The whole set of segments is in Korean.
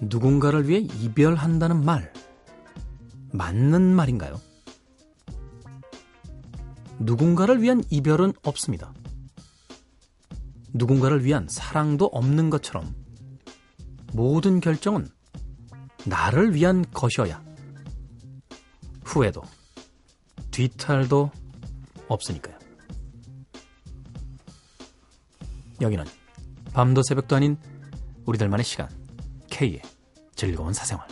누군가를 위해 이별한다는 말, 맞는 말인가요? 누군가를 위한 이별은 없습니다. 누군가를 위한 사랑도 없는 것처럼 모든 결정은 나를 위한 것이어야 후회도 뒤탈도 없으니까요. 여기는 밤도 새벽도 아닌 우리들만의 시간 K의 즐거운 사생활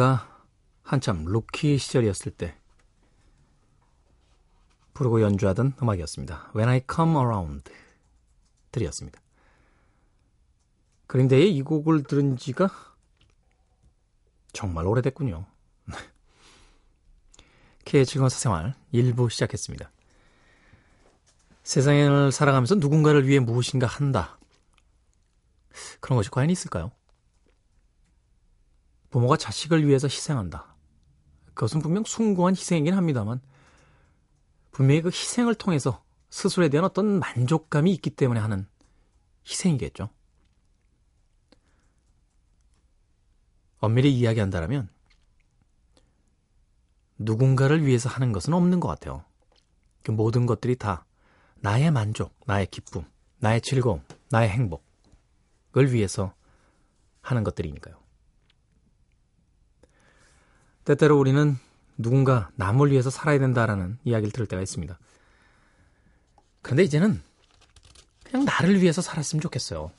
그린데이가 한참 루키 시절이었을 때 부르고 연주하던 음악이었습니다. When I Come Around 들이었습니다. 그린데이의 이 곡을 들은 지가 정말 오래됐군요. K의 즐거운 사생활 1부 시작했습니다. 세상을 살아가면서 누군가를 위해 무엇인가 한다. 그런 것이 과연 있을까요? 부모가 자식을 위해서 희생한다. 그것은 분명 숭고한 희생이긴 합니다만 분명히 그 희생을 통해서 스스로에 대한 어떤 만족감이 있기 때문에 하는 희생이겠죠. 엄밀히 이야기한다면 누군가를 위해서 하는 것은 없는 것 같아요. 그 모든 것들이 다 나의 만족, 나의 기쁨, 나의 즐거움, 나의 행복을 위해서 하는 것들이니까요. 때때로 우리는 누군가 남을 위해서 살아야 된다라는 이야기를 들을 때가 있습니다. 그런데 이제는 그냥 나를 위해서 살았으면 좋겠어요.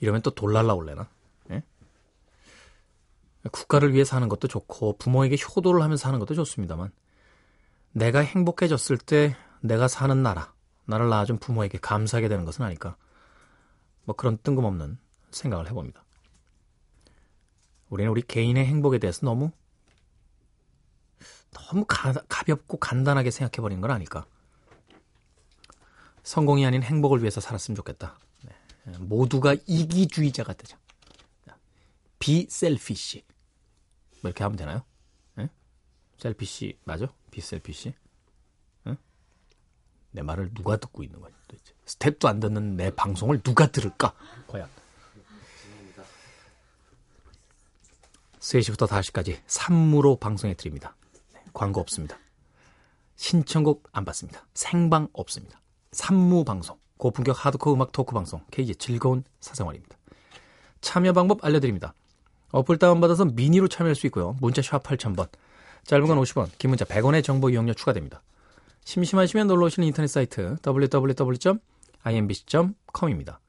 이러면 또 돌날라 올래나? 예? 국가를 위해 사는 것도 좋고 부모에게 효도를 하면서 사는 것도 좋습니다만 내가 행복해졌을 때 내가 사는 나라, 나를 낳아준 부모에게 감사하게 되는 것은 아닐까? 뭐 그런 뜬금없는 생각을 해봅니다. 우리는 우리 개인의 행복에 대해서 너무 너무 가, 가볍고 간단하게 생각해버리는 건 아닐까. 성공이 아닌 행복을 위해서 살았으면 좋겠다. 네. 모두가 이기주의자가 되자. 비 셀피시. 뭐 이렇게 하면 되나요? 네? Selfish 맞아? Be selfish? 네? 내 말을 누가 듣고 있는 도대체. 스텝도 안 듣는 내 방송을 누가 들을까? 과연. 3시부터 5시까지 3무로 방송해 드립니다. 네, 광고 없습니다. 신청곡 안 받습니다. 생방 없습니다. 3무 방송, 고품격 하드코어 음악 토크 방송, K의 즐거운 사생활입니다. 참여 방법 알려드립니다. 어플 다운받아서 미니로 참여할 수 있고요. 문자 샵 8000번, 짧은 건 50원, 긴 문자 100원의 정보 이용료 추가됩니다. 심심하시면 놀러 오시는 인터넷 사이트 www.imbc.com입니다.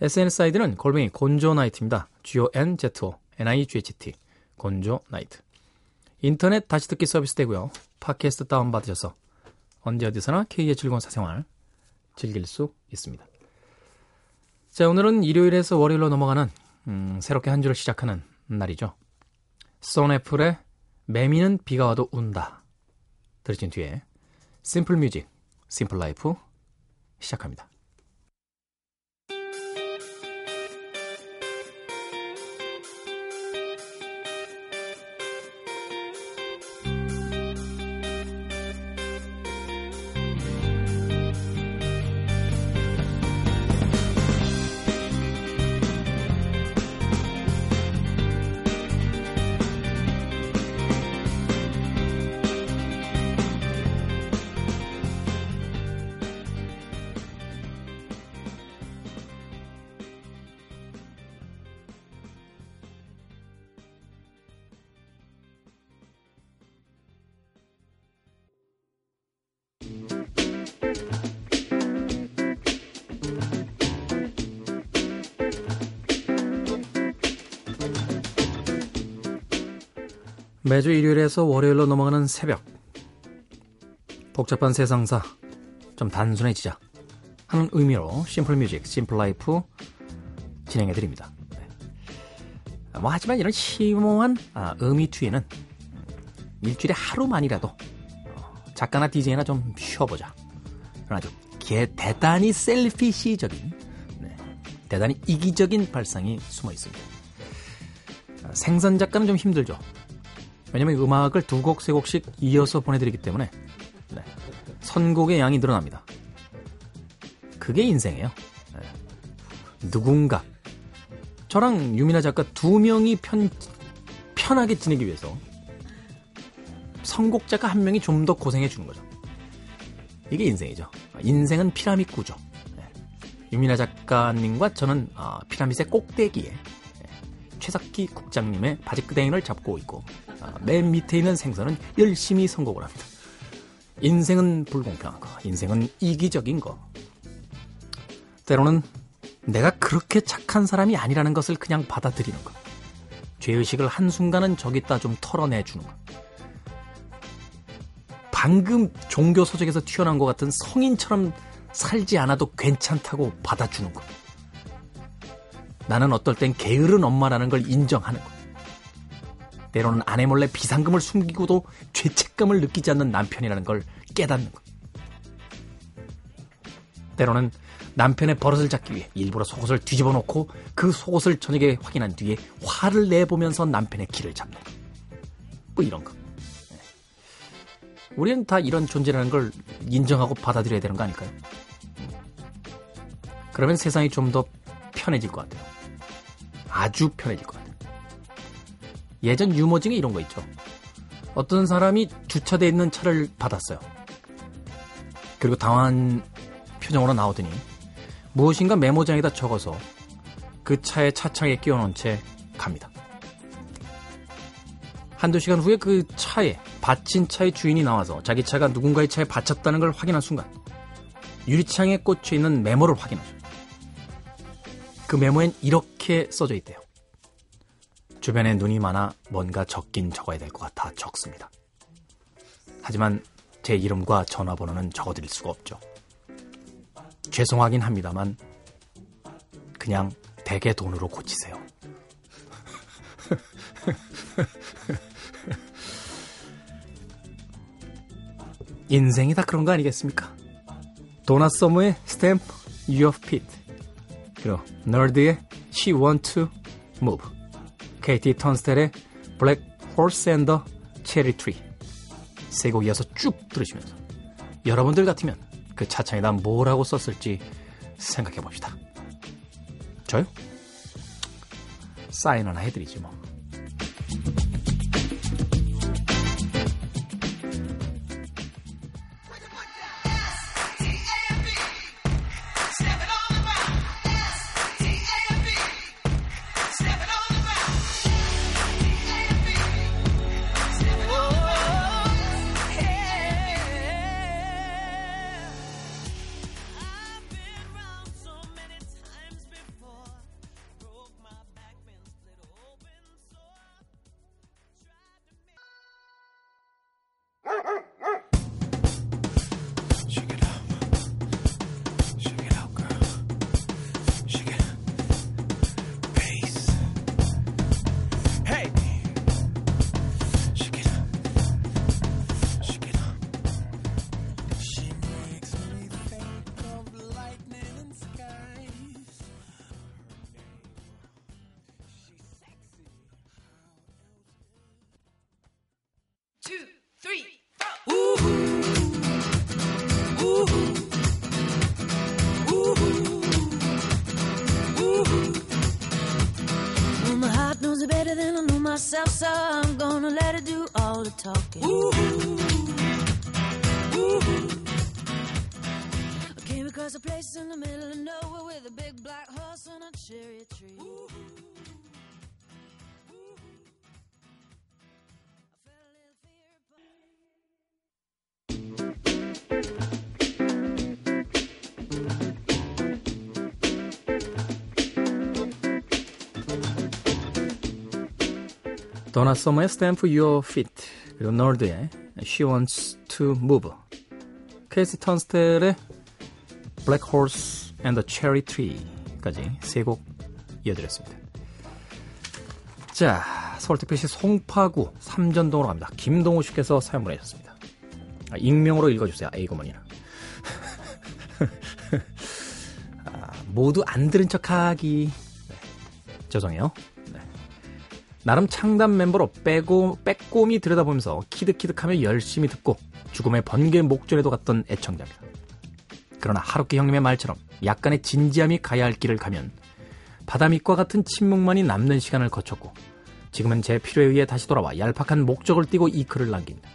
SNS 아이디는 골뱅이 곤조나이트입니다. G-O-N-Z-O NIGHT 곤조 나이트 인터넷 다시 듣기 서비스 되고요. 팟캐스트 다운받으셔서 언제 어디서나 K의 즐거운 사생활 즐길 수 있습니다. 자 오늘은 일요일에서 월요일로 넘어가는 음, 새롭게 한 주를 시작하는 날이죠. 소네플의 매미는 비가 와도 운다 들으신 뒤에 Simple Music, Simple Life 시작합니다. 매주 일요일에서 월요일로 넘어가는 새벽. 복잡한 세상사 좀 단순해지자 하는 의미로 Simple Music, Simple Life 진행해 드립니다. 네. 뭐 하지만 이런 심오한 아, 의미 뒤에는 일주일에 하루만이라도 어, 작가나 디제이나 좀 쉬어보자. 아주 개 대단히 selfish적인, 네, 대단히 이기적인 발상이 숨어 있습니다. 생선 작가는 좀 힘들죠. 왜냐면 음악을 두 곡, 세 곡씩 이어서 보내드리기 때문에 네, 선곡의 양이 늘어납니다. 그게 인생이에요. 네. 누군가 저랑 유미나 작가 두 명이 편, 편하게 지내기 위해서 선곡자가 한 명이 좀 더 고생해 주는 거죠. 이게 인생이죠. 인생은 피라밋 구조. 네. 유미나 작가님과 저는 어, 피라밋의 꼭대기에 최석기 국장님의 바지끄댕이를 잡고 있고 아, 맨 밑에 있는 생선은 열심히 선곡을 합니다. 인생은 불공평한 거, 인생은 이기적인 거. 때로는 내가 그렇게 착한 사람이 아니라는 것을 그냥 받아들이는 거. 죄의식을 한순간은 저기다 좀 털어내주는 거. 방금 종교 소적에서 튀어나온 것 같은 성인처럼 살지 않아도 괜찮다고 받아주는 거. 나는 어떨 땐 게으른 엄마라는 걸 인정하는 것. 때로는 아내 몰래 비상금을 숨기고도 죄책감을 느끼지 않는 남편이라는 걸 깨닫는 것. 때로는 남편의 버릇을 잡기 위해 일부러 속옷을 뒤집어 놓고 그 속옷을 저녁에 확인한 뒤에 화를 내보면서 남편의 길을 잡는 것. 뭐 이런 거. 네. 우리는 다 이런 존재라는 걸 인정하고 받아들여야 되는 거 아닐까요? 그러면 세상이 좀 더 편해질 것 같아요. 아주 편해질 것 같아요. 예전 유머 중에 이런 거 있죠. 어떤 사람이 주차되어 있는 차를 받았어요. 그리고 당황한 표정으로 나오더니 무엇인가 메모장에다 적어서 그 차의 차창에 끼워놓은 채 갑니다. 한두 시간 후에 그 차에 받친 차의 주인이 나와서 자기 차가 누군가의 차에 받쳤다는 걸 확인한 순간 유리창에 꽂혀 있는 메모를 확인하죠. 그 메모엔 이렇게 써져 있대요. 주변에 눈이 많아 뭔가 적긴 적어야 될 것 같아 적습니다. 하지만 제 이름과 전화번호는 적어드릴 수가 없죠. 죄송하긴 합니다만 그냥 대개 돈으로 고치세요. 인생이 다 그런 거 아니겠습니까? 도나 서머의 스탬프 of Pete 그리고 널드의 She Want to Move KT 턴스텔의 Horse and the Cherry Tree 세곡 이어서 쭉 들으시면서 여러분들 같으면 그 차창에다 뭐라고 썼을지 생각해 봅시다. 저요? 사인 하나 해드리지 뭐. Myself, I'm gonna let her do all the talking. Ooh, ooh. I came across a place in the middle of nowhere with a big black horse and a cherry tree. Ooh. 도나 서머의 Stand for Your Feet 그리고 널드의 She Wants to Move 케이스 턴스텔의 Black Horse and the Cherry Tree까지 세 곡 이어드렸습니다. 자, 서울특별시 송파구 삼전동으로 갑니다. 김동우 씨께서 사연 보내셨습니다. 아, 익명으로 읽어주세요. 에이고머니는. 아, 모두 안 들은 척하기. 네, 죄송해요. 네. 나름 창단 멤버로 빼고 빼꼼히 들여다보면서 키득키득하며 열심히 듣고 죽음의 번개 목전에도 갔던 애청자입니다. 그러나 하루키 형님의 말처럼 약간의 진지함이 가야 할 길을 가면 바다 밑과 같은 침묵만이 남는 시간을 거쳤고 지금은 제 필요에 의해 다시 돌아와 얄팍한 목적을 띠고 이 글을 남깁니다.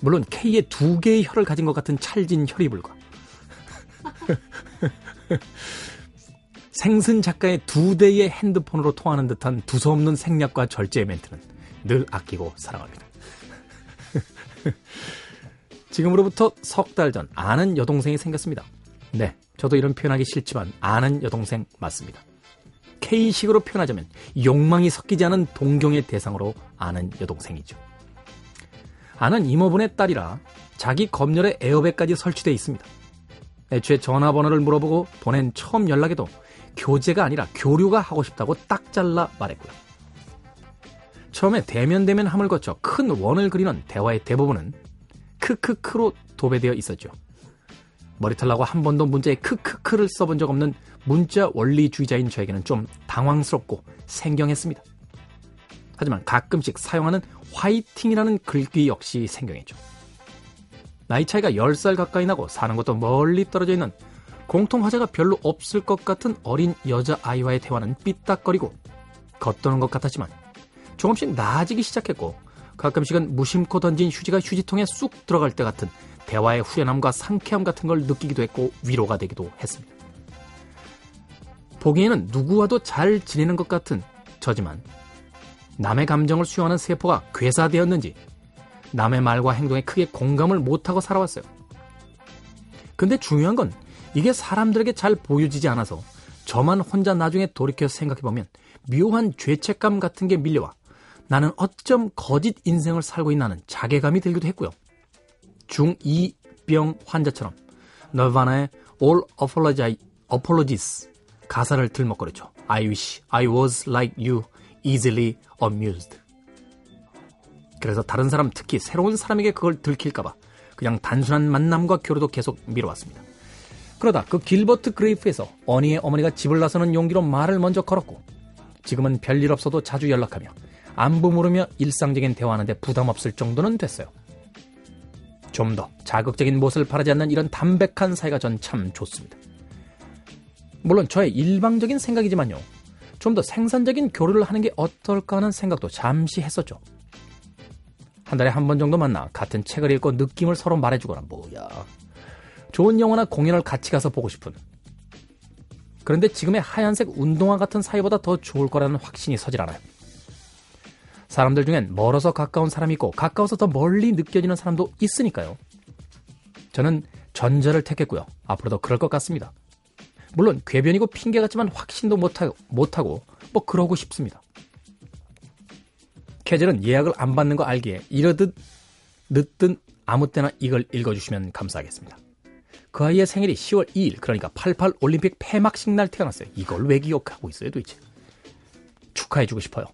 물론 K의 두 개의 혀를 가진 것 같은 찰진 혈이불과 생슨 작가의 두 대의 핸드폰으로 통하는 듯한 두서없는 생략과 절제의 멘트는 늘 아끼고 사랑합니다. 지금으로부터 석 달 전 아는 여동생이 생겼습니다. 네, 저도 이런 표현하기 싫지만 아는 여동생 맞습니다. K식으로 표현하자면 욕망이 섞이지 않은 동경의 대상으로 아는 여동생이죠. 아는 이모분의 딸이라 자기 검열에 에어백까지 설치되어 있습니다. 애초에 전화번호를 물어보고 보낸 처음 연락에도 교제가 아니라 교류가 하고 싶다고 딱 잘라 말했고요. 처음에 대면 대면 함을 거쳐 큰 원을 그리는 대화의 대부분은 크크크로 도배되어 있었죠. 머리털 나고 한 번도 문자에 크크크를 써본 적 없는 문자 원리주의자인 저에게는 좀 당황스럽고 생경했습니다. 하지만 가끔씩 사용하는 화이팅이라는 글귀 역시 생경했죠. 나이 차이가 10살 가까이 나고 사는 것도 멀리 떨어져 있는 공통 화제가 별로 없을 것 같은 어린 여자아이와의 대화는 삐딱거리고 겉도는 것 같았지만 조금씩 나아지기 시작했고 가끔씩은 무심코 던진 휴지가 휴지통에 쑥 들어갈 때 같은 대화의 후련함과 상쾌함 같은 걸 느끼기도 했고 위로가 되기도 했습니다. 보기에는 누구와도 잘 지내는 것 같은 저지만 남의 감정을 수용하는 세포가 괴사되었는지 남의 말과 행동에 크게 공감을 못하고 살아왔어요. 근데 중요한 건 이게 사람들에게 잘 보여지지 않아서 저만 혼자 나중에 돌이켜 생각해보면 묘한 죄책감 같은 게 밀려와 나는 어쩜 거짓 인생을 살고 있나는 자괴감이 들기도 했고요. 중2병 환자처럼 너바나의 All Apologies 가사를 들먹거렸죠. I wish I was like you, easily amused. 그래서 다른 사람, 특히 새로운 사람에게 그걸 들킬까봐 그냥 단순한 만남과 교류도 계속 미뤄왔습니다. 그러다 그 길버트 그레이프에서 어니의 어머니가 집을 나서는 용기로 말을 먼저 걸었고 지금은 별일 없어도 자주 연락하며 안부 물으며 일상적인 대화하는데 부담 없을 정도는 됐어요. 좀 더 자극적인 못을 바라지 않는 이런 담백한 사이가 전 참 좋습니다. 물론 저의 일방적인 생각이지만요. 좀 더 생산적인 교류를 하는 게 어떨까 하는 생각도 잠시 했었죠. 한 달에 한 번 정도 만나 같은 책을 읽고 느낌을 서로 말해주거나 뭐야. 좋은 영화나 공연을 같이 가서 보고 싶은. 그런데 지금의 하얀색 운동화 같은 사이보다 더 좋을 거라는 확신이 서질 않아요. 사람들 중엔 멀어서 가까운 사람이 있고 가까워서 더 멀리 느껴지는 사람도 있으니까요. 저는 전자를 택했고요. 앞으로도 그럴 것 같습니다. 물론 궤변이고 핑계 같지만 확신도 못하고, 뭐 그러고 싶습니다. 캐젤은 예약을 안 받는 거 알기에 이러듯 늦든 아무 때나 이걸 읽어주시면 감사하겠습니다. 그 아이의 생일이 10월 2일 그러니까 88 올림픽 폐막식 날 태어났어요. 이걸 왜 기억하고 있어요 도대체. 축하해주고 싶어요.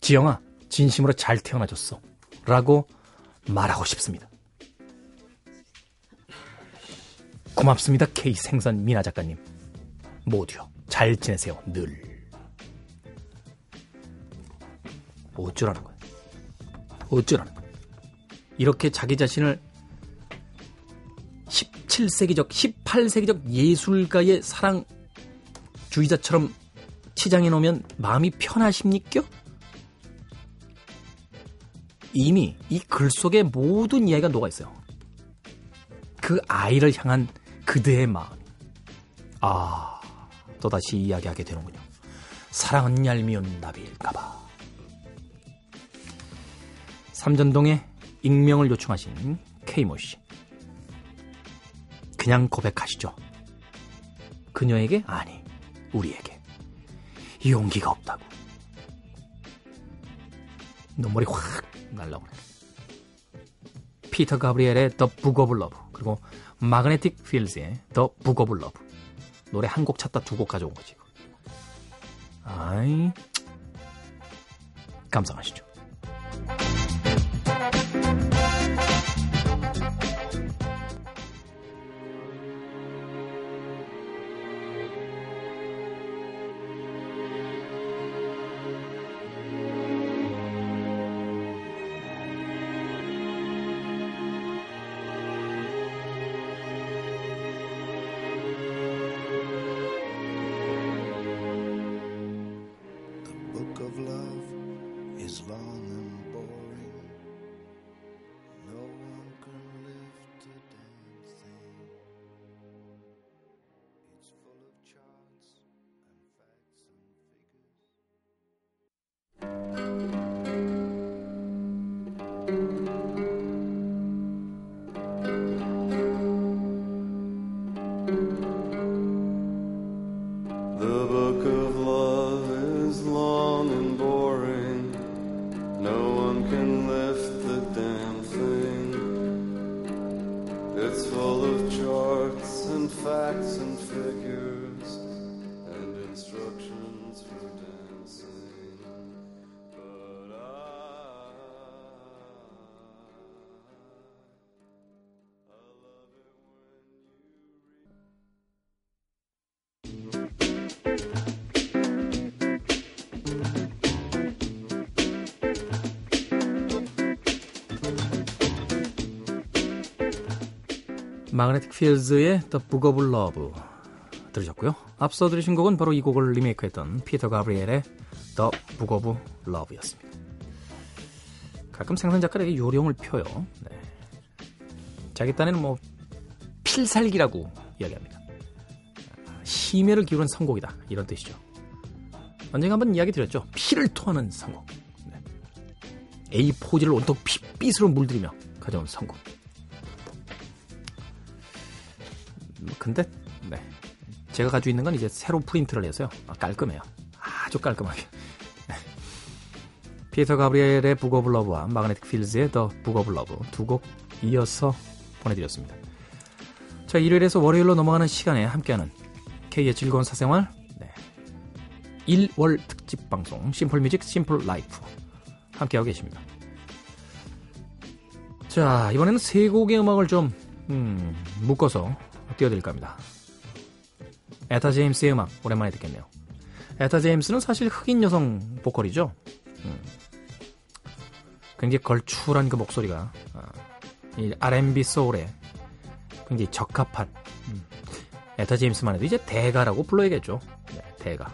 지영아 진심으로 잘 태어나줬어. 라고 말하고 싶습니다. 고맙습니다 K 생선 미나 작가님. 모두요. 잘 지내세요. 늘. 어쩌라는 거야. 어쩌라는 거야. 이렇게 자기 자신을 17세기적, 18세기적 예술가의 사랑주의자처럼 치장해 놓으면 마음이 편하십니까? 이미 이 글 속에 모든 이야기가 녹아 있어요. 그 아이를 향한 그대의 마음. 아, 또다시 이야기하게 되는군요. 사랑은 얄미운 나비일까봐. 삼전동에 익명을 요청하신 케이모 씨. 그냥 고백하시죠. 그녀에게? 아니, 우리에게. 용기가 없다고. 눈물이 확 날라오네. 피터 가브리엘의 The Book of Love 그리고 마그네틱 필즈의 The Book of Love 노래 한 곡 찾다 두 곡 가져온 거지. 아이 감상하시죠. 마그네틱 필즈의 The Book of Love 들으셨고요. 앞서 들으신 곡은 바로 이 곡을 리메이크했던 피터 가브리엘의 The Book of Love였습니다. 가끔 생선 작가에게 요령을 펴요. 네. 자기 딴에는 뭐 필살기라고 이야기합니다. 심혈을 기울인 선곡이다 이런 뜻이죠. 언젠가 한번 이야기 드렸죠. 피를 토하는 선곡. 네. A 포즈를 온통 핏빛으로 물들이며 가져온 선곡. 근데 네. 제가 가지고 있는 건 이제 새로 프린트를 해서요. 아, 깔끔해요. 아주 깔끔하게. 네. 피터 가브리엘의 Book of Love와 마그네틱 필즈의 The Book of Love 두 곡 이어서 보내드렸습니다. 자, 일요일에서 월요일로 넘어가는 시간에 함께하는 K의 즐거운 사생활 네. 1월 특집 방송 Simple Music Simple Life 함께하고 계십니다. 자, 이번에는 세 곡의 음악을 좀 음, 묶어서 띄워드릴까 합니다. 에타 제임스의 음악 오랜만에 듣겠네요. 에타 제임스는 사실 흑인 여성 보컬이죠. 음. 굉장히 걸출한 그 목소리가 어, 이 R&B 소울에 굉장히 적합한 음. 에타 제임스만 해도 이제 대가라고 불러야겠죠. 네, 대가.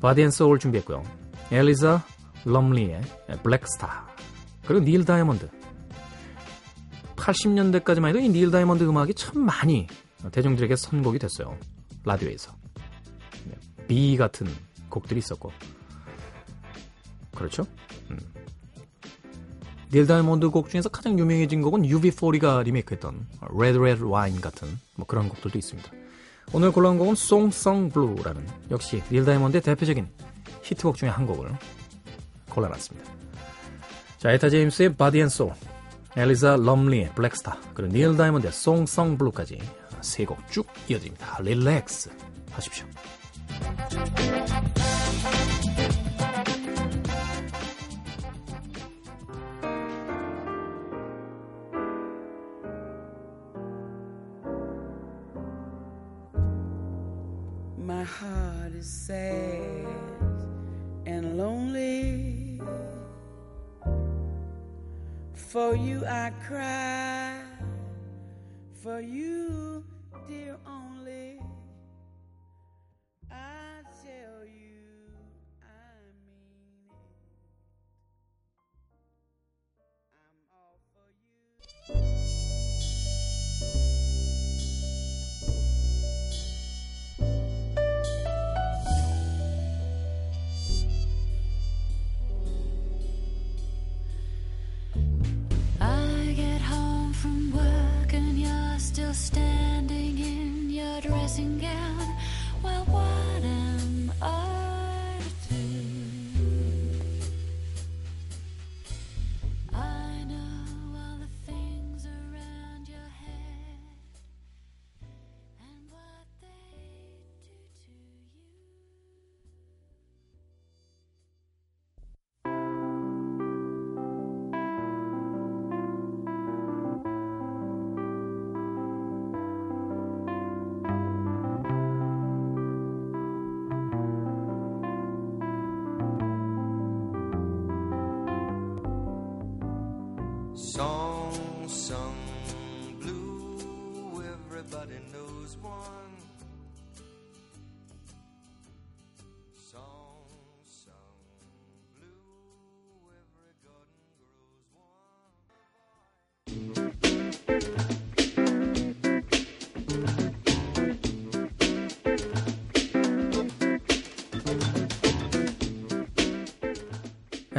Body and Soul 준비했고요. 엘리자 럼리의 Black Star 그리고 닐 다이아몬드 80년대까지만 해도 이 닐 다이아몬드 음악이 참 많이 대중들에게 선곡이 됐어요. 라디오에서. Be 같은 곡들이 있었고. 그렇죠? 음. 닐 다이아몬드 곡 중에서 가장 유명해진 곡은 UB40가 리메이크했던 Red Red Wine 같은 뭐 그런 곡들도 있습니다. 오늘 골라온 곡은 Song Sung Blue라는 역시 닐 다이아몬드의 대표적인 히트곡 중에 한 곡을 골라놨습니다. 자, 에타 제임스의 Body and Soul, 엘리자 럼리의 Black Star, 그리고 닐 다이아몬드의 Song Sung Blue까지 세 곡 쭉 이어집니다. 릴렉스 하십시오. My heart is sad and lonely. For you I cry, for you, stay stand.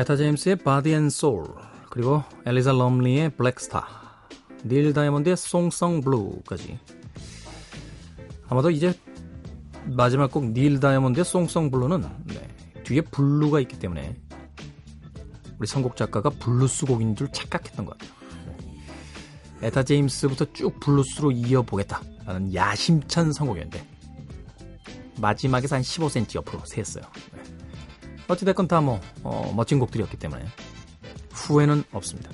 에타 제임스의 Body and Soul 그리고 엘리자 럼리의 Black Star 닐 다이아몬드의 Song Sung Blue까지 아마도 이제 마지막 곡 닐 다이아몬드의 Song Sung Blue는 네, 뒤에 blue가 있기 때문에 우리 선곡 작가가 블루스 곡인 줄 착각했던 것 같아요. 네. 에타 제임스부터 쭉 블루스로 이어보겠다라는 야심찬 선곡이었는데 마지막에서 한 15cm 옆으로 세었어요. 네. 어찌됐건 다뭐 멋진 곡들이었기 때문에 후회는 없습니다.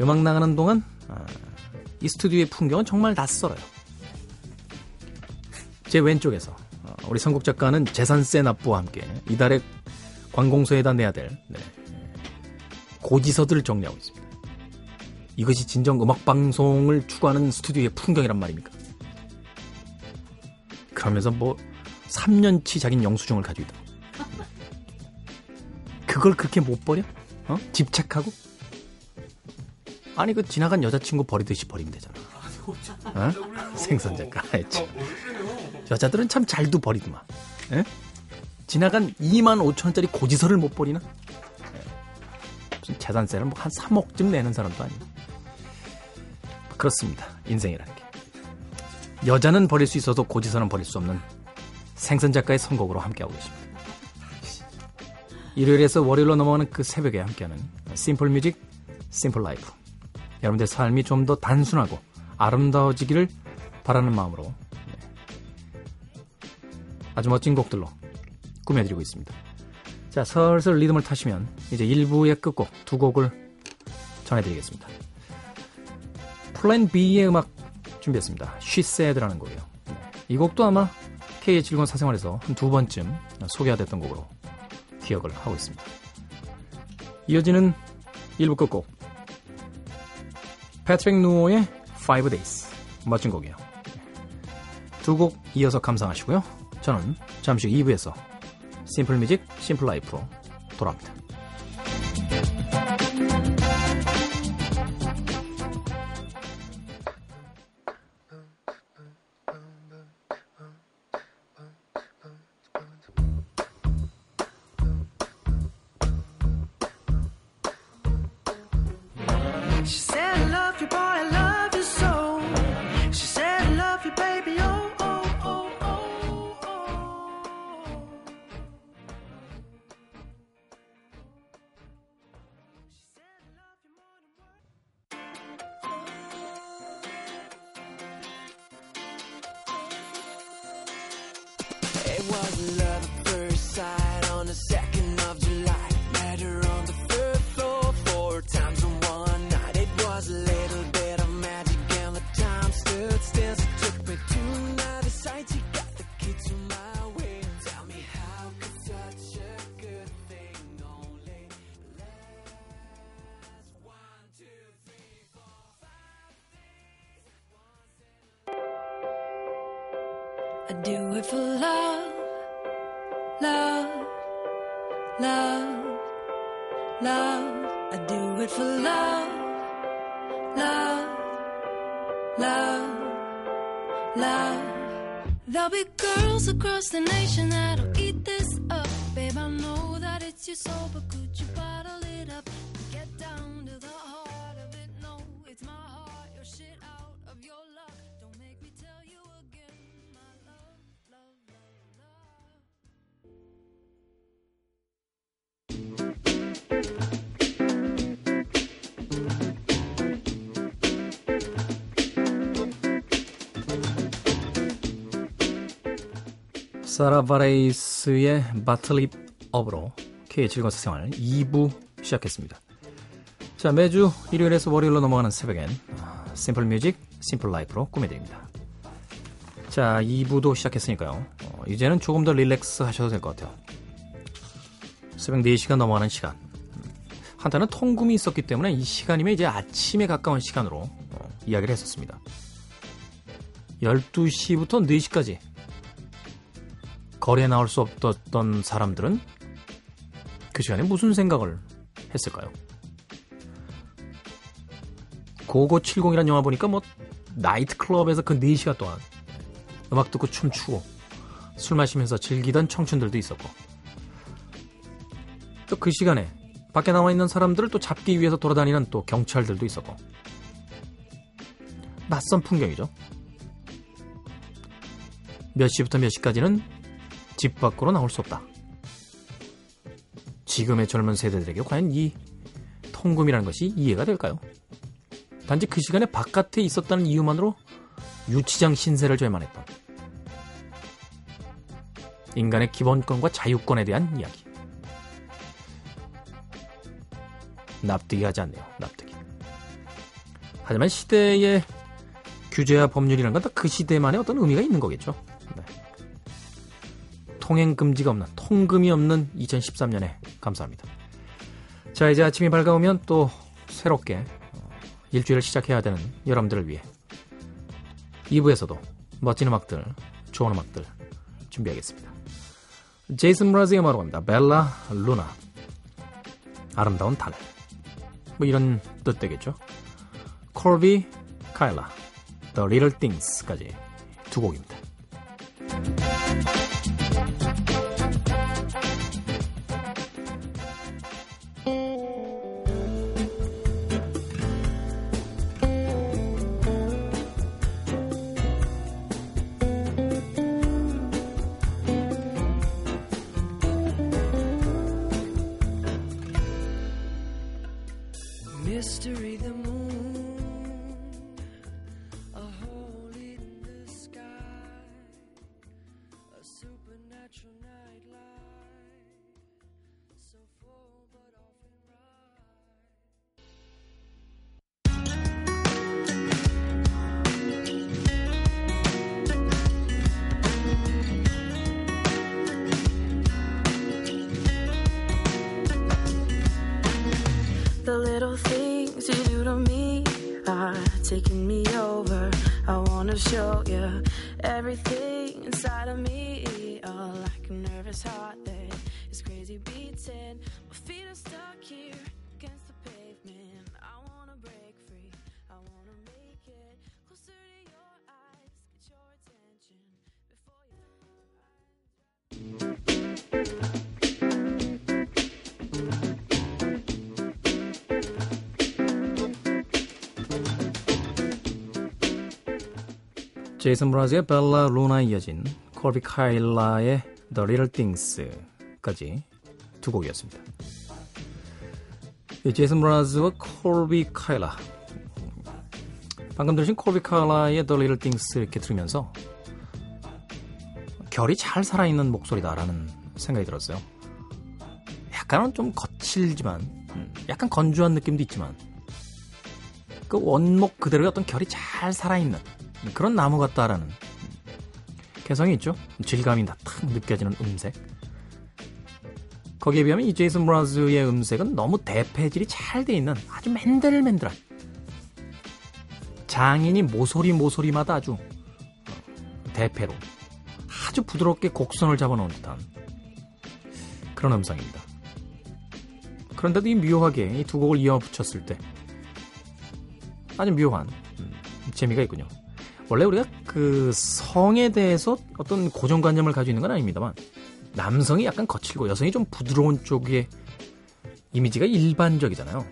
음악 나가는 동안 아, 이 스튜디오의 풍경은 정말 낯설어요. 제 왼쪽에서 어, 우리 선곡 작가는 재산세 납부와 함께 이달에 관공서에다 내야 될 네, 고지서들을 정리하고 있습니다. 이것이 진정 음악 방송을 추구하는 스튜디오의 풍경이란 말입니까? 그러면서 뭐 3년치 자긴 영수증을 가지고 있다. 그걸 그렇게 못 버려? 어? 집착하고? 아니 그 지나간 여자친구 버리듯이 버리면 되잖아. 어? 생선 작가. 참. 여자들은 참 잘도 버리더만. 에? 지나간 2만 5천원짜리 고지서를 못 버리나? 무슨 재산세를 뭐 한 3억쯤 내는 사람도 아니고. 그렇습니다. 인생이라는 게. 여자는 버릴 수 있어도 고지서는 버릴 수 없는 생선 작가의 선곡으로 함께하고 계십니다. 일요일에서 월요일로 넘어가는 그 새벽에 함께하는 Simple Music, Simple Life. 여러분들 삶이 좀 더 단순하고 아름다워지기를 바라는 마음으로 네. 아주 멋진 곡들로 꾸며드리고 있습니다. 자, 슬슬 리듬을 타시면 이제 1부의 끝곡 두 곡을 전해드리겠습니다. 플랜 B의 음악 준비했습니다. She Said라는 곡이에요. 네. 이 곡도 아마 K의 즐거운 사생활에서 한 두 번쯤 소개가 됐던 곡으로 기억을 하고 있습니다. 이어지는 1부 끝곡 패트릭 누오의 Five Days 멋진 곡이에요. 두 곡 이어서 감상하시고요. 저는 잠시 후 2부에서 Simple Music, Simple Life로 돌아옵니다. There'll be girls across the nation that'll eat this up. Babe, I know that it's your soul, but could you bottle it up? Get down to the heart of it. No, it's my heart, your shit out of your luck. Don't make me tell you again, my love, love, love, love. 사라 바레이스의 Bottle It Up으로 K의 즐거운 사생활 2부 시작했습니다. 자, 매주 일요일에서 월요일로 넘어가는 새벽엔 아, Simple Music, Simple Life로 꾸며드립니다. 자, 2부도 시작했으니까요. 어, 이제는 조금 더 relax 하셔도 될 것 같아요. 새벽 4시가 넘어가는 시간. 음, 한때는 통금이 있었기 때문에 이 시간이면 이제 아침에 가까운 시간으로 어, 이야기를 했었습니다. 12시부터 4시까지 거리에 나올 수 없었던 사람들은 그 시간에 무슨 생각을 했을까요? 고고 70이라는 영화 보니까 뭐 나이트 클럽에서 그 4시간 동안 음악 듣고 춤추고 술 마시면서 즐기던 청춘들도 있었고 또 그 시간에 밖에 나와 있는 사람들을 또 잡기 위해서 돌아다니는 또 경찰들도 있었고 낯선 풍경이죠. 몇 시부터 몇 시까지는 집 밖으로 나올 수 없다. 지금의 젊은 세대들에게 과연 이 통금이라는 것이 이해가 될까요? 단지 그 시간에 바깥에 있었다는 이유만으로 유치장 신세를 져야만 했던 인간의 기본권과 자유권에 대한 이야기. 납득이 가지 않네요. 납득이. 하지만 시대의 규제와 법률이라는 건다 그 시대만의 어떤 의미가 있는 거겠죠. 네. 통행 금지가 없는 통금이 없는 2013년에 감사합니다. 자 이제 아침이 밝아오면 또 새롭게 어, 일주일을 시작해야 되는 여러분들을 위해 2부에서도 멋진 음악들, 좋은 음악들 준비하겠습니다. 제이슨 브라즈의 음악으로 갑니다. 벨라 루나 아름다운 달. 뭐 이런 뜻 되겠죠. 콜비 카일라 The Little Things까지 두 곡입니다. 제이슨 브라즈의 벨라 루나에 이어진 콜비 카일라의 The Little Things까지 두 곡이었습니다. 이 제이슨 브라즈와 콜비 카일라 방금 들으신 콜비 카일라의 The Little Things 이렇게 들으면서 결이 잘 살아있는 목소리다라는 생각이 들었어요. 약간은 좀 거칠지만 음, 약간 건조한 느낌도 있지만 그 원목 그대로의 어떤 결이 잘 살아있는 그런 나무 같다라는 개성이 있죠. 질감이 다탁 느껴지는 음색. 거기에 비하면 이 제이슨 브라즈의 음색은 너무 대패질이 잘 돼 있는 아주 맨들맨들한 장인이 모서리 모서리마다 아주 어, 대패로 아주 부드럽게 곡선을 잡아놓은 듯한 그런 음성입니다. 그런데도 이 묘하게 이 두 곡을 이어 붙였을 때 아주 묘한 음, 재미가 있군요. 원래 우리가 그 성에 대해서 어떤 고정관념을 가지고 있는 건 아닙니다만 남성이 약간 거칠고 여성이 좀 부드러운 쪽의 이미지가 일반적이잖아요.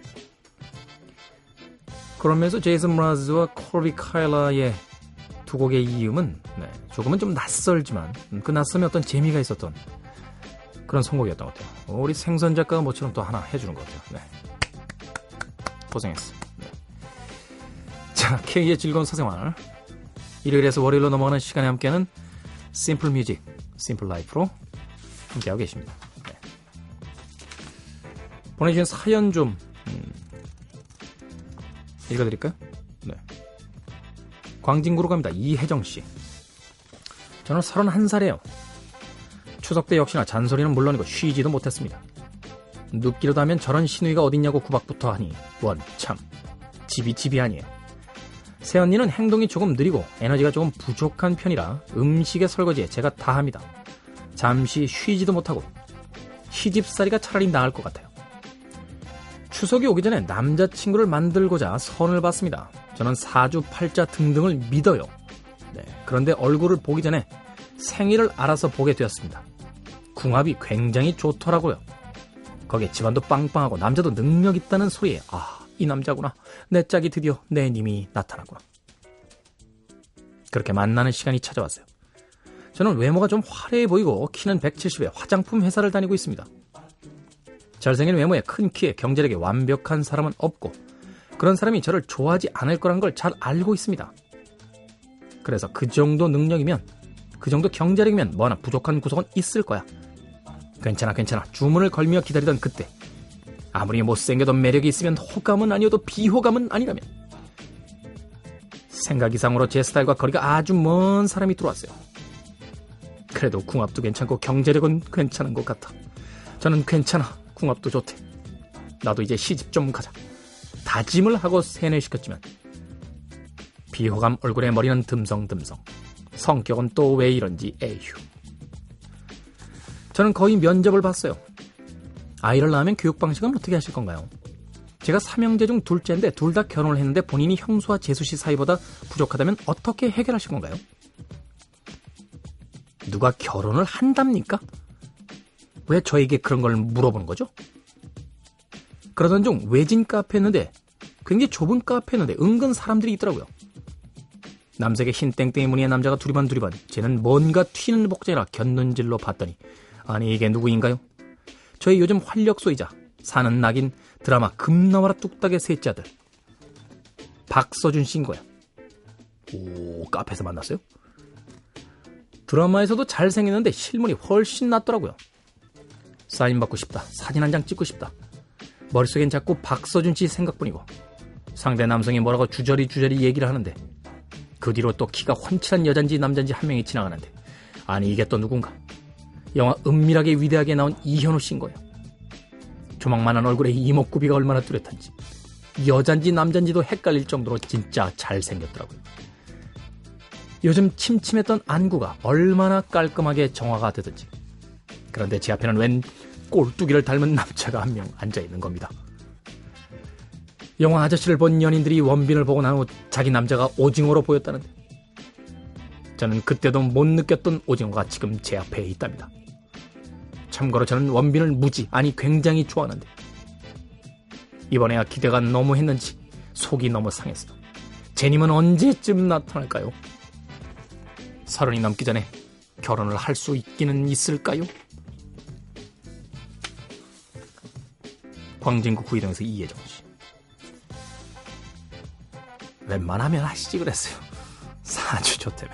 그러면서 제이슨 브라즈와 콜비 카일라의 두 곡의 이음은 네, 조금은 좀 낯설지만 음, 그 낯섦에 어떤 재미가 있었던 그런 선곡이었던 것 같아요. 어, 우리 생선 작가가 뭐처럼 또 하나 해주는 것 같아요. 네. 고생했어. 네. 자, K의 즐거운 사생활. 일요일에서 월요일로 넘어가는 시간에 함께하는 심플 뮤직, 심플 라이프로 함께하고 계십니다. 네. 보내주신 사연 좀 음, 읽어드릴까요? 네. 광진구로 갑니다. 이혜정 씨. 저는 31살이에요. 추석 때 역시나 잔소리는 물론이고 쉬지도 못했습니다. 눕기로도 하면 저런 시누이가 어딨냐고 구박부터 하니 원참 집이 집이 아니에요. 새언니는 행동이 조금 느리고 에너지가 조금 부족한 편이라 음식의 설거지에 제가 다 합니다. 잠시 쉬지도 못하고 시집살이가 차라리 나을 것 같아요. 추석이 오기 전에 남자친구를 만들고자 선을 봤습니다. 저는 사주, 팔자 등등을 믿어요. 네, 그런데 얼굴을 보기 전에 생일을 알아서 보게 되었습니다. 궁합이 굉장히 좋더라고요. 거기에 집안도 빵빵하고 남자도 능력 있다는 소리에 아, 이 남자구나. 내 짝이 드디어 내 님이 나타나구나. 그렇게 만나는 시간이 찾아왔어요. 저는 외모가 좀 화려해 보이고 키는 170에 화장품 회사를 다니고 있습니다. 잘생긴 외모에 큰 키에 경제력이 완벽한 사람은 없고 그런 사람이 저를 좋아하지 않을 거란 걸 잘 알고 있습니다. 그래서 그 정도 능력이면 그 정도 경제력이면 뭐나 부족한 구석은 있을 거야. 괜찮아 괜찮아 주문을 걸며 기다리던 그때 아무리 못생겨도 매력이 있으면 호감은 아니어도 비호감은 아니라면 생각 이상으로 제 스타일과 거리가 아주 먼 사람이 들어왔어요. 그래도 궁합도 괜찮고 경제력은 괜찮은 것 같아. 저는 괜찮아. 궁합도 좋대. 나도 이제 시집 좀 가자. 다짐을 하고 세뇌시켰지만 비호감 얼굴에 머리는 듬성듬성. 성격은 또 왜 이런지 에휴. 저는 거의 면접을 봤어요. 아이를 낳으면 교육 방식은 어떻게 하실 건가요? 제가 삼형제 중 둘째인데 둘 다 결혼을 했는데 본인이 형수와 재수 씨 사이보다 부족하다면 어떻게 해결하실 건가요? 누가 결혼을 한답니까? 왜 저에게 그런 걸 물어보는 거죠? 그러던 중 외진 카페였는데 굉장히 좁은 카페였는데 은근 사람들이 있더라고요. 남색의 흰 땡땡이 무늬의 남자가 두리번 두리번 쟤는 뭔가 튀는 복장이라 곁눈질로 봤더니 아니 이게 누구인가요? 저희 요즘 활력소이자 사는 낙인 드라마 금나와라 뚝딱의 셋째 아들 박서준 씨인 거야. 오 카페에서 만났어요? 드라마에서도 잘생겼는데 실물이 훨씬 낫더라고요. 사인 받고 싶다. 사진 한 장 찍고 싶다. 머릿속엔 자꾸 박서준 씨 생각뿐이고 상대 남성이 뭐라고 주저리 주저리 얘기를 하는데 그 뒤로 또 키가 훤칠한 여잔지 남잔지 한 명이 지나가는데 아니 이게 또 누군가 영화 은밀하게 위대하게 나온 이현우 씨인 거예요. 조망만한 얼굴에 이목구비가 얼마나 뚜렷한지 여잔지 남잔지도 헷갈릴 정도로 진짜 잘생겼더라고요. 요즘 침침했던 안구가 얼마나 깔끔하게 정화가 되든지 그런데 제 앞에는 웬 꼴뚜기를 닮은 남자가 한 명 앉아 있는 겁니다. 영화 아저씨를 본 연인들이 원빈을 보고 난 후 자기 남자가 오징어로 보였다는데 저는 그때도 못 느꼈던 오징어가 지금 제 앞에 있답니다. 참고로 저는 원빈을 무지 아니 굉장히 좋아하는데 이번에야 기대가 너무 했는지 속이 너무 상했어. 제님은 언제쯤 나타날까요? 서른이 넘기 전에 결혼을 할 수 있기는 있을까요? 광진구 구이동에서 이혜정 씨. 웬만하면 하시지 그랬어요. 사주 좋다며.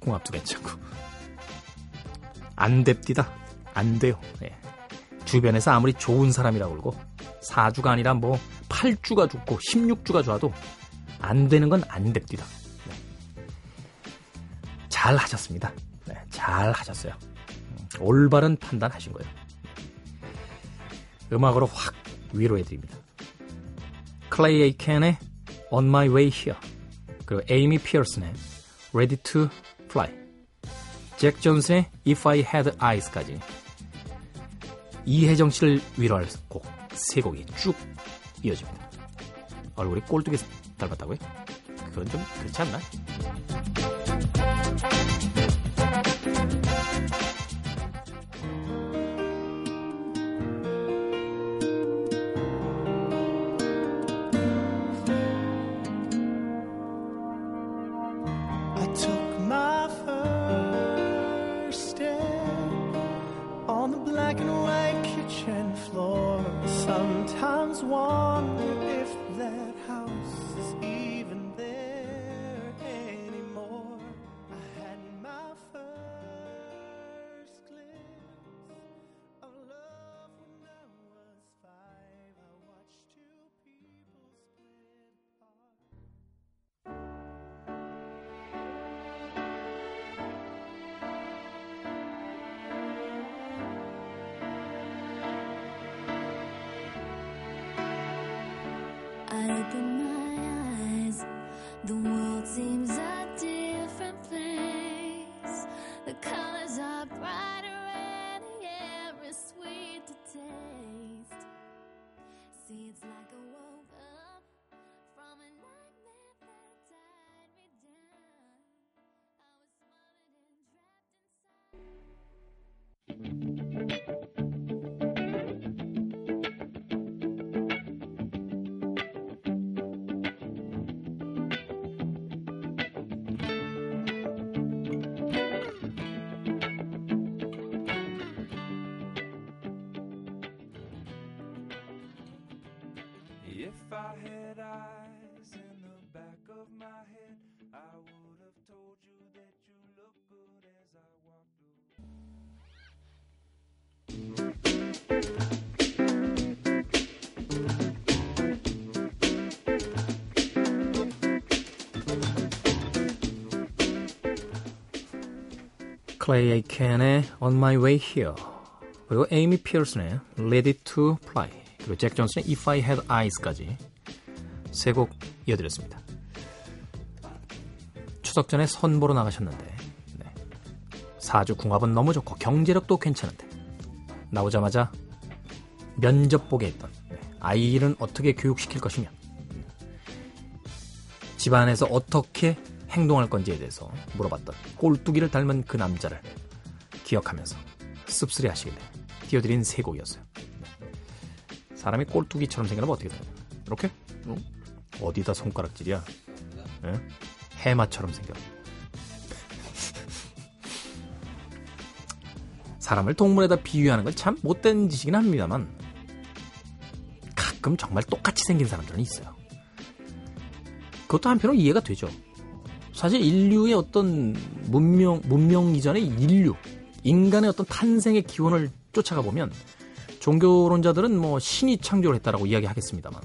궁합도 괜찮고. 안 됩디다. 안 돼요. 예. 주변에서 아무리 좋은 사람이라고 그러고 사주가 아니라 뭐 8주가 좋고 16주가 좋아도 안 되는 건 안 됩디다. 네. 잘 하셨습니다. 네, 잘 하셨어요. 음, 올바른 판단하신 거예요. 음악으로 확 위로해드립니다. 클레이 에이켄의 On My Way Here 그리고 에이미 피어슨의 Ready to Fly 잭 존슨의 If I Had Eyes까지 이혜정 씨를 위로할 곡 세 곡이 쭉 이어집니다. 얼굴이 꼴뚜기 닮았다고요? 그건 좀 그렇지 않나? I open my eyes, the world seems a different place. The colors are brighter and the air is to taste. See, it's like I woke up from a nightmare that tied me down. I was and trapped inside. 클레이 에이켄의 On My Way Here 그리고 에이미 피어슨의 Ready To Fly 그리고 잭 존슨의 If I Had Eyes까지 세 곡 이어드렸습니다. 추석 전에 선보러 나가셨는데 네. 사주 궁합은 너무 좋고 경제력도 괜찮은데 나오자마자 면접 보게 했던 네. 아이를 어떻게 교육시킬 것이며 집안에서 어떻게 행동할 건지에 대해서 물어봤던 꼴뚜기를 닮은 그 남자를 기억하면서 씁쓸해 하시길래 띄워드린 세 곡이었어요. 네. 사람이 꼴뚜기처럼 생기면 어떻게 되냐? 이렇게? 응? 어디다 손가락질이야? 예? 해마처럼 생겨. 사람을 동물에다 비유하는 건 참 못된 짓이긴 합니다만 가끔 정말 똑같이 생긴 사람들은 있어요. 그것도 한편으로 이해가 되죠. 사실 인류의 어떤 문명, 문명 이전의 인류, 인간의 어떤 탄생의 기원을 쫓아가 보면 종교론자들은 뭐 신이 창조를 했다라고 이야기하겠습니다만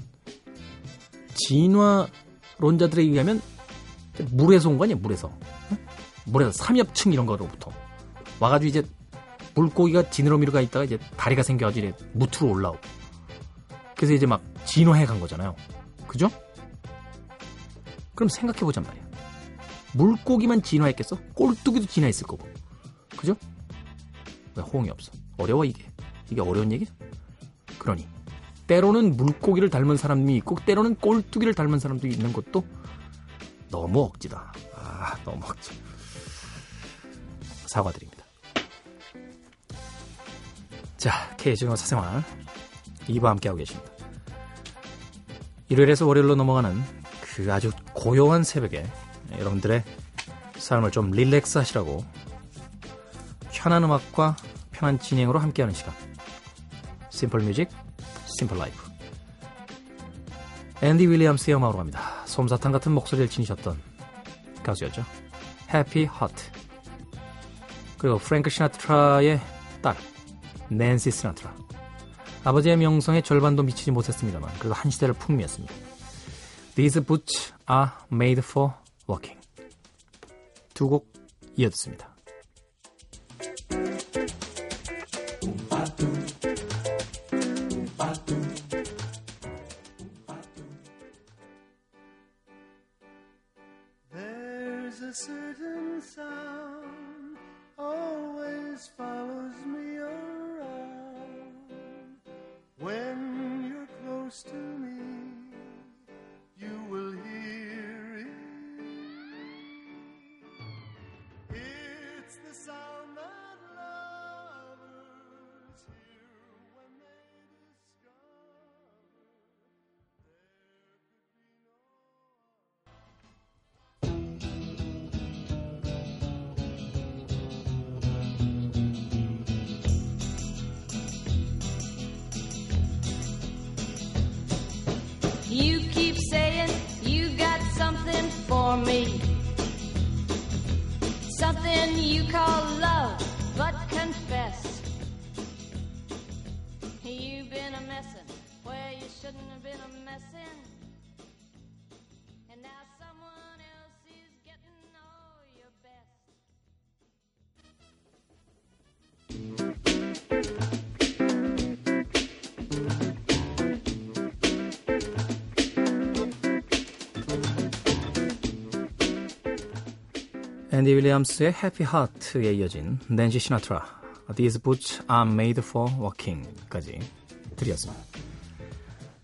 진화론자들에 의하면 물에서 온 거 아니야, 물에서. 응? 물에서 삼엽층 이런 거로부터. 와가지고 이제 물고기가 지느러미가 있다가 이제 다리가 생겨가지고 이제 무트로 올라오고. 그래서 이제 막 진화해 간 거잖아요. 그죠? 그럼 생각해 보잔 말이야. 물고기만 진화했겠어? 꼴뚜기도 진화했을 거고. 그죠? 왜 호응이 없어? 어려워 이게. 이게 어려운 얘기야? 그러니 때로는 물고기를 닮은 사람이 있고 때로는 꼴뚜기를 닮은 사람도 있는 것도 너무 억지다. 아, 너무 억지. 사과드립니다. 자, K 즐거운 사생활 2부 함께하고 계십니다. 일요일에서 월요일로 넘어가는 그 아주 고요한 새벽에 여러분들의 삶을 좀 relax 하시라고 편한 음악과 편한 진행으로 함께하는 시간. simple music, simple life. 앤디 윌리엄스의 음악으로 갑니다. 솜사탕 같은 목소리를 지니셨던 가수였죠. 해피 하트. 그리고 프랭크 시나트라의 딸, 낸시 시나트라. 아버지의 명성에 절반도 미치지 못했습니다만 그래도 한 시대를 풍미했습니다. These boots are made for walking. 두곡 이어듣습니다. For me. Something you call love, but confess. You've been a messin' where you shouldn't have been a messin'. And now someone else is getting all your best. 앤디 윌리엄스의 Happy Heart에 이어진 낸시 시나트라 These boots are made for walking까지 드렸습니다.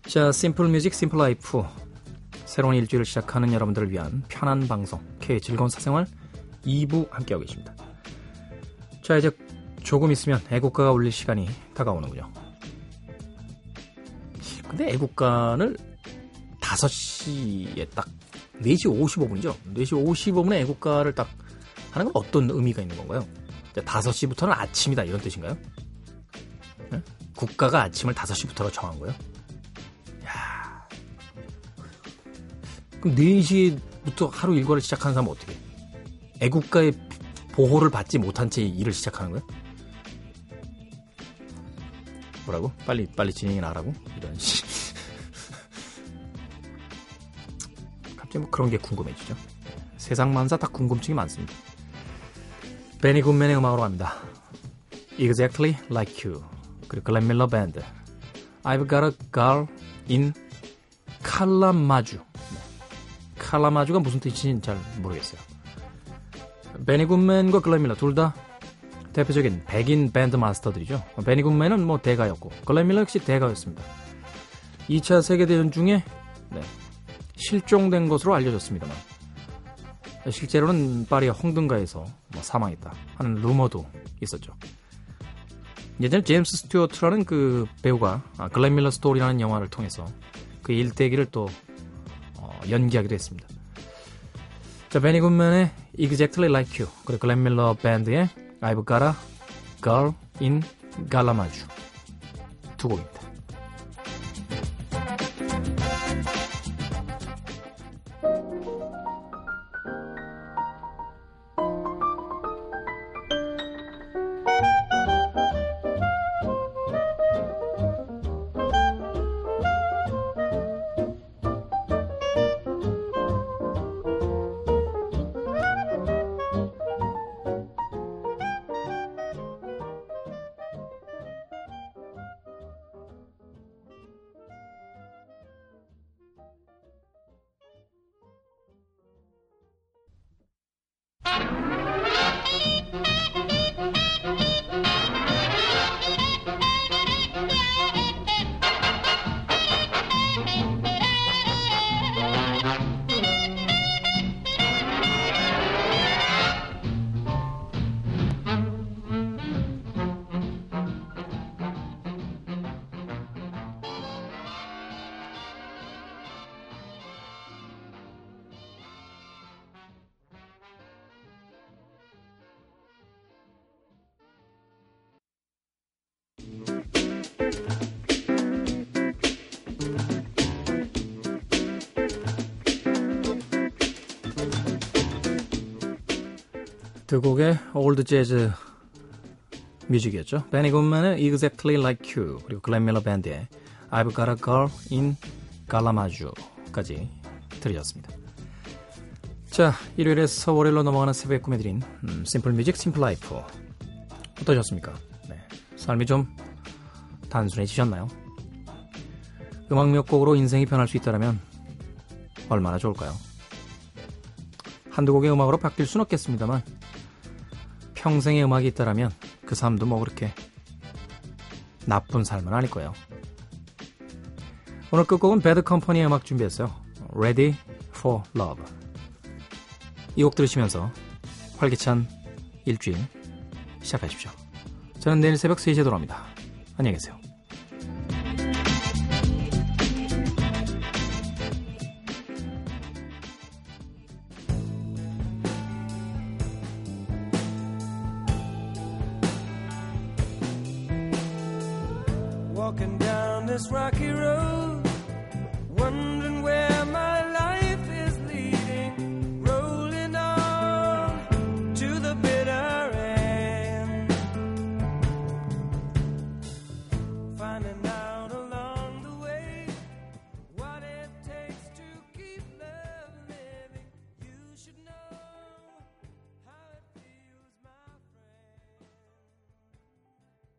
자, simple music, simple life 새로운 일주일을 시작하는 여러분들을 위한 편한 방송 K 즐거운 사생활 2부 함께하고 계십니다. 자, 이제 조금 있으면 애국가가 울릴 시간이 다가오는군요. 근데 애국가를 5시에 딱 4시 55분이죠. 4시 55분에 애국가를 딱 하는 건 어떤 의미가 있는 건가요? 5시부터는 아침이다 이런 뜻인가요? 네? 국가가 아침을 5시부터로 정한 거예요? 야. 그럼 4시에 부터 하루 일과를 시작하는 사람은 어떻게 해? 애국가의 보호를 받지 못한 채 일을 시작하는 거야? 뭐라고? 빨리 빨리 진행이나 하라고? 이런 씨. 갑자기 뭐 그런 게 궁금해지죠. 세상 만사 다 궁금증이 많습니다. 베니 굿맨의 음악으로 갑니다. Exactly Like You 그리고 글렌 밀러 밴드 I've Got a Girl in 칼라마주 네. 칼라마주가 무슨 뜻인지 잘 모르겠어요. 베니 굿맨과 글렌 밀러 둘 다 대표적인 백인 밴드 마스터들이죠. 베니 굿맨은 뭐 대가였고 글렌 밀러 역시 대가였습니다. 2차 세계대전 중에 네, 실종된 것으로 알려졌습니다만 실제로는 파리 홍등가에서 뭐 사망했다 하는 루머도 있었죠. 예전에 제임스 스튜어트라는 그 배우가 아, Glenn Miller Story라는 영화를 통해서 그 일대기를 또 어, 연기하기도 했습니다. 자, 베니 굿맨의 Exactly Like You 그리고 글렌 밀러 밴드의 I've Got a Girl in Galamaju 두 곡입니다. 두 곡의 old 재즈 music이었죠. 베니 굿만의 Exactly Like You 그리고 글렌 밀러 밴드의 I've Got a Girl in Kalamazoo까지 들으셨습니다. 자, 일요일에서 월요일로 넘어가는 새벽에 꾸며드린 음, simple music simple life 어떠셨습니까? 네, 삶이 좀 단순해지셨나요? 음악 몇 곡으로 인생이 변할 수 있다면 얼마나 좋을까요? 한두 곡의 음악으로 바뀔 순 없겠습니다만 평생의 음악이 있다라면 그 삶도 뭐 그렇게 나쁜 삶은 아닐 거예요. 오늘 끝곡은 배드 컴퍼니의 음악 준비했어요. Ready for Love. 이 곡 들으시면서 활기찬 일주일 시작하십시오. 저는 내일 새벽 3시에 돌아옵니다. 안녕히 계세요.